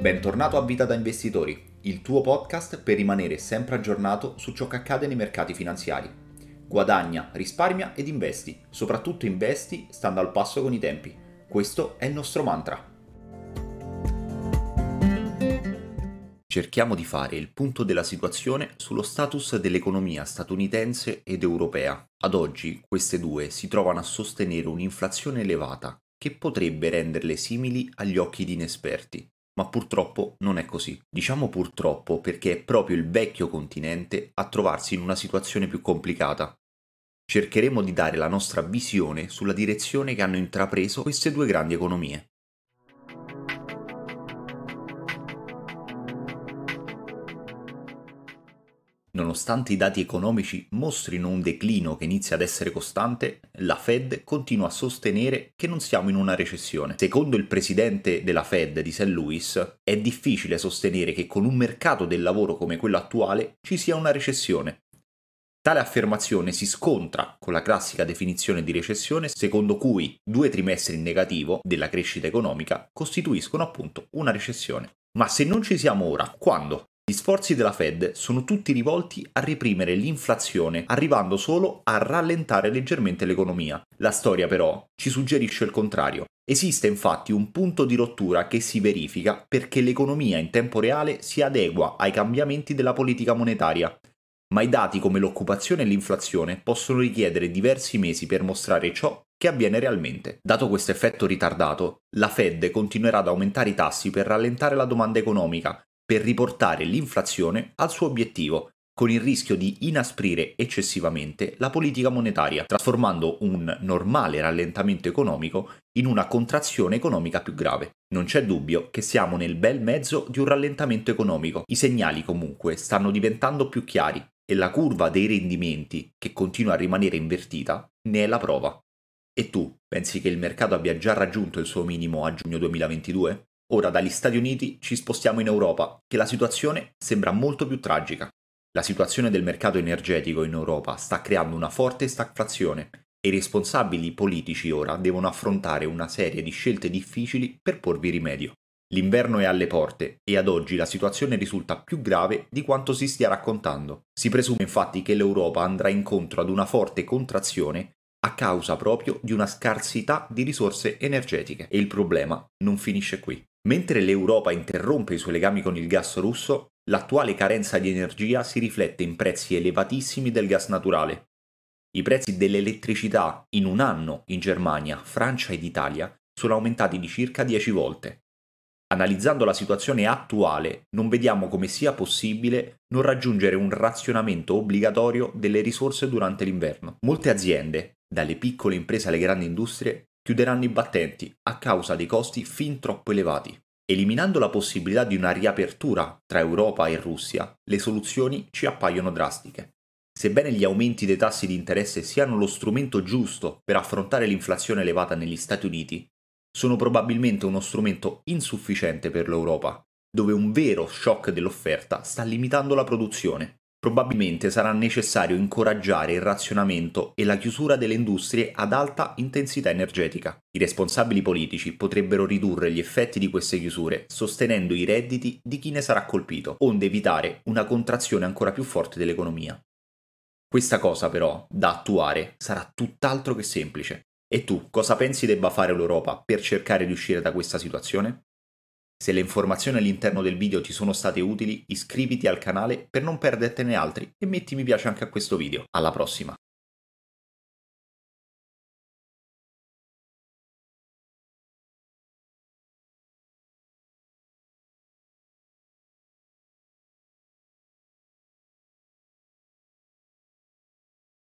Bentornato a Vita da Investitori, il tuo podcast per rimanere sempre aggiornato su ciò che accade nei mercati finanziari. Guadagna, risparmia ed investi, soprattutto investi stando al passo con i tempi. Questo è il nostro mantra. Cerchiamo di fare il punto della situazione sullo status dell'economia statunitense ed europea. Ad oggi queste due si trovano a sostenere un'inflazione elevata che potrebbe renderle simili agli occhi di inesperti ma purtroppo non è così. Diciamo purtroppo perché è proprio il vecchio continente a trovarsi in una situazione più complicata. Cercheremo di dare la nostra visione sulla direzione che hanno intrapreso queste due grandi economie. Nonostante i dati economici mostrino un declino che inizia ad essere costante, la Fed continua a sostenere che non siamo in una recessione. Secondo il presidente della Fed di St. Louis, è difficile sostenere che con un mercato del lavoro come quello attuale ci sia una recessione. Tale affermazione si scontra con la classica definizione di recessione secondo cui due trimestri in negativo della crescita economica costituiscono appunto una recessione. Ma se non ci siamo ora, quando? Gli sforzi della Fed sono tutti rivolti a reprimere l'inflazione, arrivando solo a rallentare leggermente l'economia. La storia però ci suggerisce il contrario. Esiste infatti un punto di rottura che si verifica perché l'economia in tempo reale si adegua ai cambiamenti della politica monetaria. Ma i dati come l'occupazione e l'inflazione possono richiedere diversi mesi per mostrare ciò che avviene realmente. Dato questo effetto ritardato, la Fed continuerà ad aumentare i tassi per rallentare la domanda economica, per riportare l'inflazione al suo obiettivo, con il rischio di inasprire eccessivamente la politica monetaria, trasformando un normale rallentamento economico in una contrazione economica più grave. Non c'è dubbio che siamo nel bel mezzo di un rallentamento economico. I segnali comunque stanno diventando più chiari e la curva dei rendimenti, che continua a rimanere invertita, ne è la prova. E tu, pensi che il mercato abbia già raggiunto il suo minimo a giugno 2022? Ora dagli Stati Uniti ci spostiamo in Europa, che la situazione sembra molto più tragica. La situazione del mercato energetico in Europa sta creando una forte stagflazione e i responsabili politici ora devono affrontare una serie di scelte difficili per porvi rimedio. L'inverno è alle porte e ad oggi la situazione risulta più grave di quanto si stia raccontando. Si presume infatti che l'Europa andrà incontro ad una forte contrazione a causa proprio di una scarsità di risorse energetiche e il problema non finisce qui. Mentre l'Europa interrompe i suoi legami con il gas russo, l'attuale carenza di energia si riflette in prezzi elevatissimi del gas naturale. I prezzi dell'elettricità in un anno in Germania, Francia ed Italia sono aumentati di circa 10 volte. Analizzando la situazione attuale, non vediamo come sia possibile non raggiungere un razionamento obbligatorio delle risorse durante l'inverno. Molte aziende, dalle piccole imprese alle grandi industrie, chiuderanno i battenti a causa dei costi fin troppo elevati. Eliminando la possibilità di una riapertura tra Europa e Russia, le soluzioni ci appaiono drastiche. Sebbene gli aumenti dei tassi di interesse siano lo strumento giusto per affrontare l'inflazione elevata negli Stati Uniti, sono probabilmente uno strumento insufficiente per l'Europa, dove un vero shock dell'offerta sta limitando la produzione Probabilmente sarà necessario incoraggiare il razionamento e la chiusura delle industrie ad alta intensità energetica. I responsabili politici potrebbero ridurre gli effetti di queste chiusure sostenendo i redditi di chi ne sarà colpito, onde evitare una contrazione ancora più forte dell'economia. Questa cosa però, da attuare, sarà tutt'altro che semplice. E tu cosa pensi debba fare l'Europa per cercare di uscire da questa situazione? Se le informazioni all'interno del video ti sono state utili, iscriviti al canale per non perdertene altri e metti mi piace anche a questo video. Alla prossima!